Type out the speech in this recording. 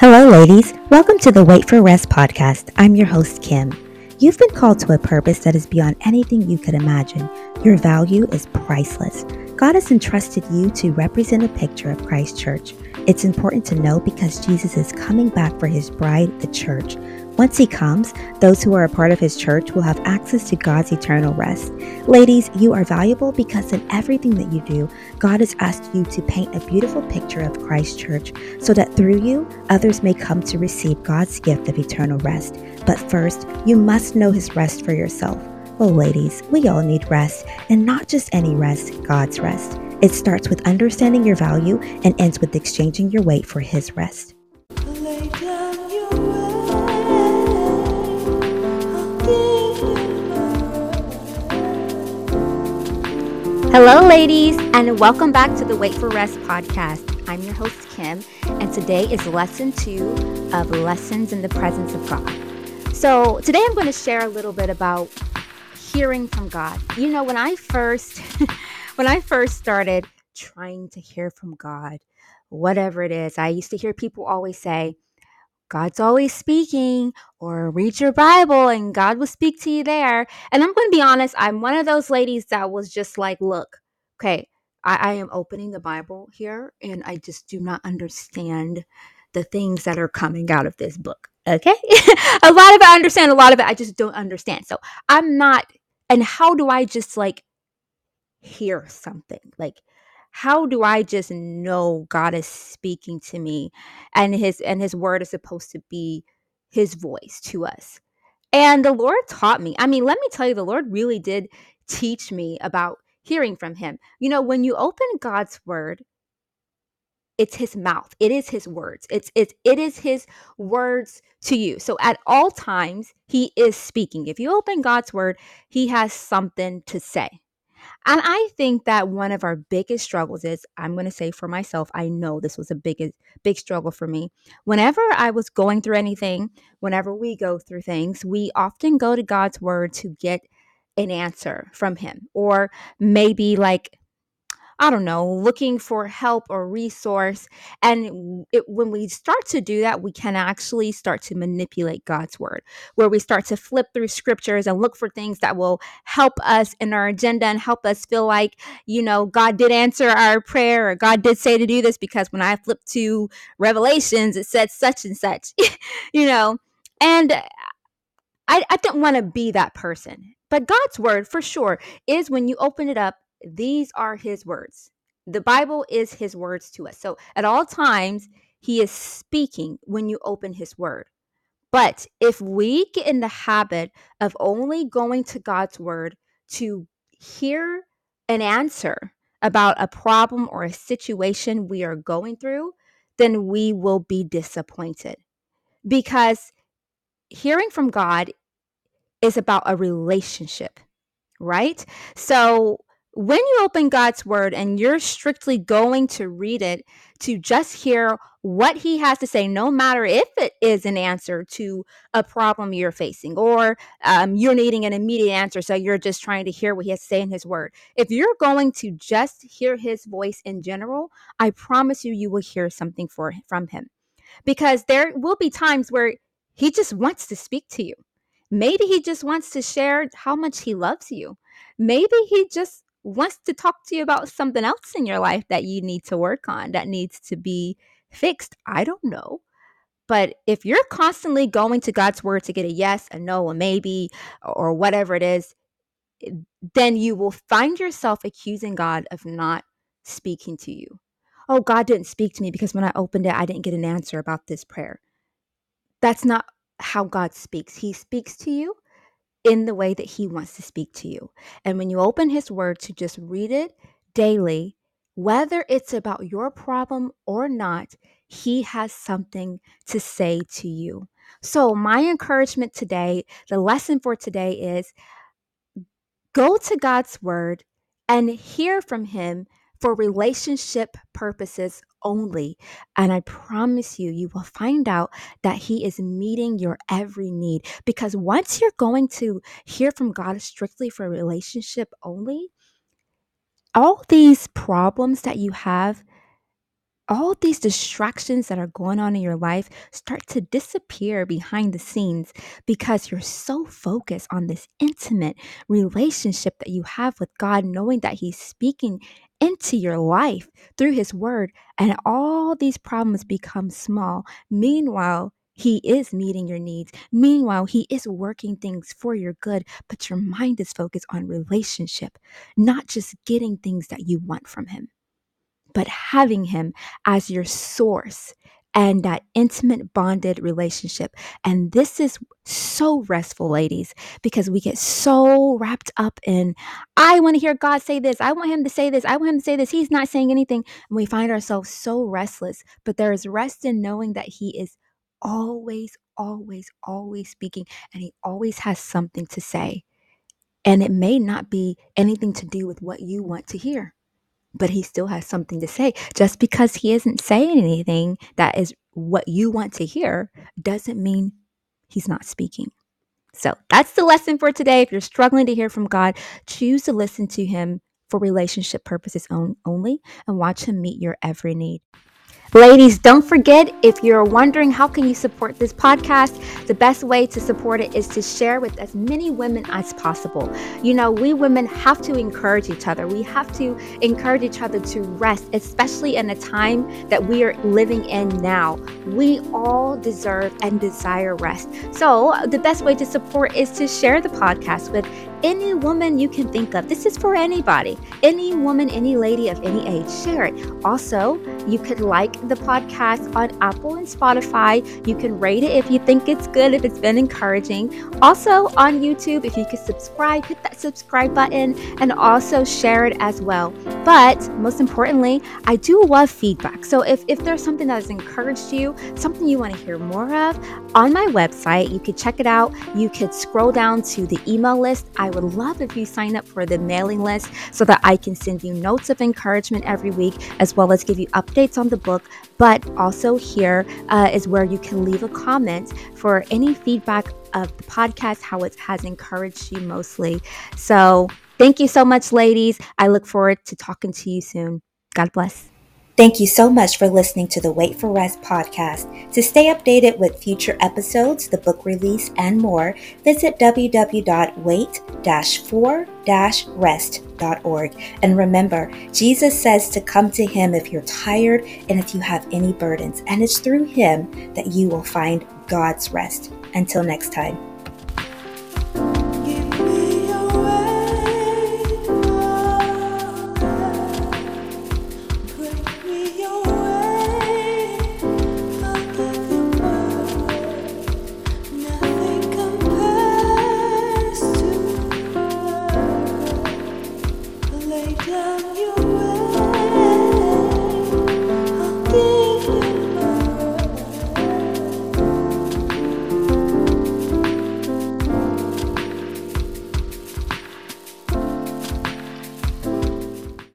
Hello, ladies. Welcome to the Wait for Rest podcast. I'm your host, Kim. You've been called to a purpose that is beyond anything you could imagine. Your value is priceless. God has entrusted you to represent a picture of Christ Church. It's important to know because Jesus is coming back for his bride, the church. Once he comes, those who are a part of his church will have access to God's eternal rest. Ladies, you are valuable because in everything that you do, God has asked you to paint a beautiful picture of Christ Church so that through you, others may come to receive God's gift of eternal rest. But first, you must know his rest for yourself. Well, ladies, we all need rest, and not just any rest, God's rest. It starts with understanding your value and ends with exchanging your weight for his rest. Hello, ladies, and welcome back to the Wait for Rest podcast. I'm your host, Kim, and today is lesson two of Lessons in the Presence of God. So, today I'm going to share a little bit about hearing from God. You know, when I first when I first started trying to hear from God, whatever it is, I used to hear people always say, God's always speaking, or read your Bible and God will speak to you there. And I'm going to be honest, I'm one of those ladies that was just like, look, okay, I, I am opening the Bible here and I just do not understand the things that are coming out of this book. Okay. a lot of it I understand, a lot of it I just don't understand. So I'm not, and how do I just like hear something? Like, how do I just know God is speaking to me and his and his word is supposed to be his voice to us? And the Lord taught me. I mean, let me tell you the Lord really did teach me about hearing from him. You know, when you open God's word, it's his mouth. It is his words. It's it's it is his words to you. So at all times he is speaking. If you open God's word, he has something to say. And I think that one of our biggest struggles is I'm going to say for myself, I know this was a big big struggle for me. Whenever I was going through anything, whenever we go through things, we often go to God's word to get an answer from him or maybe like I don't know, looking for help or resource. And it, when we start to do that, we can actually start to manipulate God's word, where we start to flip through scriptures and look for things that will help us in our agenda and help us feel like, you know, God did answer our prayer or God did say to do this because when I flip to Revelations, it said such and such, you know. And I, I didn't want to be that person. But God's word, for sure, is when you open it up, these are his words. The Bible is his words to us. So at all times, he is speaking when you open his word. But if we get in the habit of only going to God's word to hear an answer about a problem or a situation we are going through, then we will be disappointed. Because hearing from God is about a relationship, right? So when you open God's word and you're strictly going to read it to just hear what he has to say, no matter if it is an answer to a problem you're facing or um, you're needing an immediate answer, so you're just trying to hear what he has to say in his word. If you're going to just hear his voice in general, I promise you, you will hear something for, from him because there will be times where he just wants to speak to you. Maybe he just wants to share how much he loves you. Maybe he just wants to talk to you about something else in your life that you need to work on, that needs to be fixed. I don't know. But if you're constantly going to God's word to get a yes, a no, a maybe, or whatever it is, eh, then you will find yourself accusing God of not speaking to you. Oh, God didn't speak to me because when I opened it, I didn't get an answer about this prayer. That's not how God speaks. He speaks to you in the way that He wants to speak to you. And when you open His Word to just read it daily, whether it's about your problem or not, He has something to say to you. So, my encouragement today, the lesson for today is go to God's Word and hear from Him for relationship purposes only. And I promise you, you will find out that He is meeting your every need. Because once you're going to hear from God strictly for relationship only, all these problems that you have, all these distractions that are going on in your life start to disappear behind the scenes because you're so focused on this intimate relationship that you have with God, knowing that He's speaking into your life through His Word, and all these problems become small. Meanwhile, he is meeting your needs. Meanwhile, He is working things for your good, but your mind is focused on relationship, not just getting things that you want from Him but having Him as your source and that intimate bonded relationship. And this is so restful, ladies, because we get so wrapped up in, I want to hear God say this. I want Him to say this. I want Him to say this. He's not saying anything. And we find ourselves so restless. But there is rest in knowing that He is always, always, always speaking and He always has something to say. And it may not be anything to do with what you want to hear but he still has something to say. Just because he isn't saying anything that is what you want to hear doesn't mean he's not speaking. So that's the lesson for today. If you're struggling to hear from God, choose to listen to him for relationship purposes only and watch him meet your every need. Ladies, don't forget if you're wondering how can you support this podcast, the best way to support it is to share with as many women as possible. You know, we women have to encourage each other. We have to encourage each other to rest, especially in a time that we are living in now. We all deserve and desire rest. So, the best way to support is to share the podcast with any woman you can think of. This is for anybody, any woman, any lady of any age. Share it. Also, you could like the podcast on Apple and Spotify. You can rate it if you think it's good, if it's been encouraging. Also, on YouTube, if you could subscribe, hit that subscribe button and also share it as well. But most importantly, I do love feedback. So if, if there's something that has encouraged you, something you want to hear more of, on my website, you could check it out. You could scroll down to the email list. I would love if you sign up for the mailing list so that I can send you notes of encouragement every week, as well as give you updates on the book. But also, here uh, is where you can leave a comment for any feedback of the podcast, how it has encouraged you mostly. So, thank you so much, ladies. I look forward to talking to you soon. God bless. Thank you so much for listening to the Wait for Rest podcast. To stay updated with future episodes, the book release, and more, visit And remember, Jesus says to come to him if you're tired and if you have any burdens, and it's through him that you will find God's rest. Until next time. take love you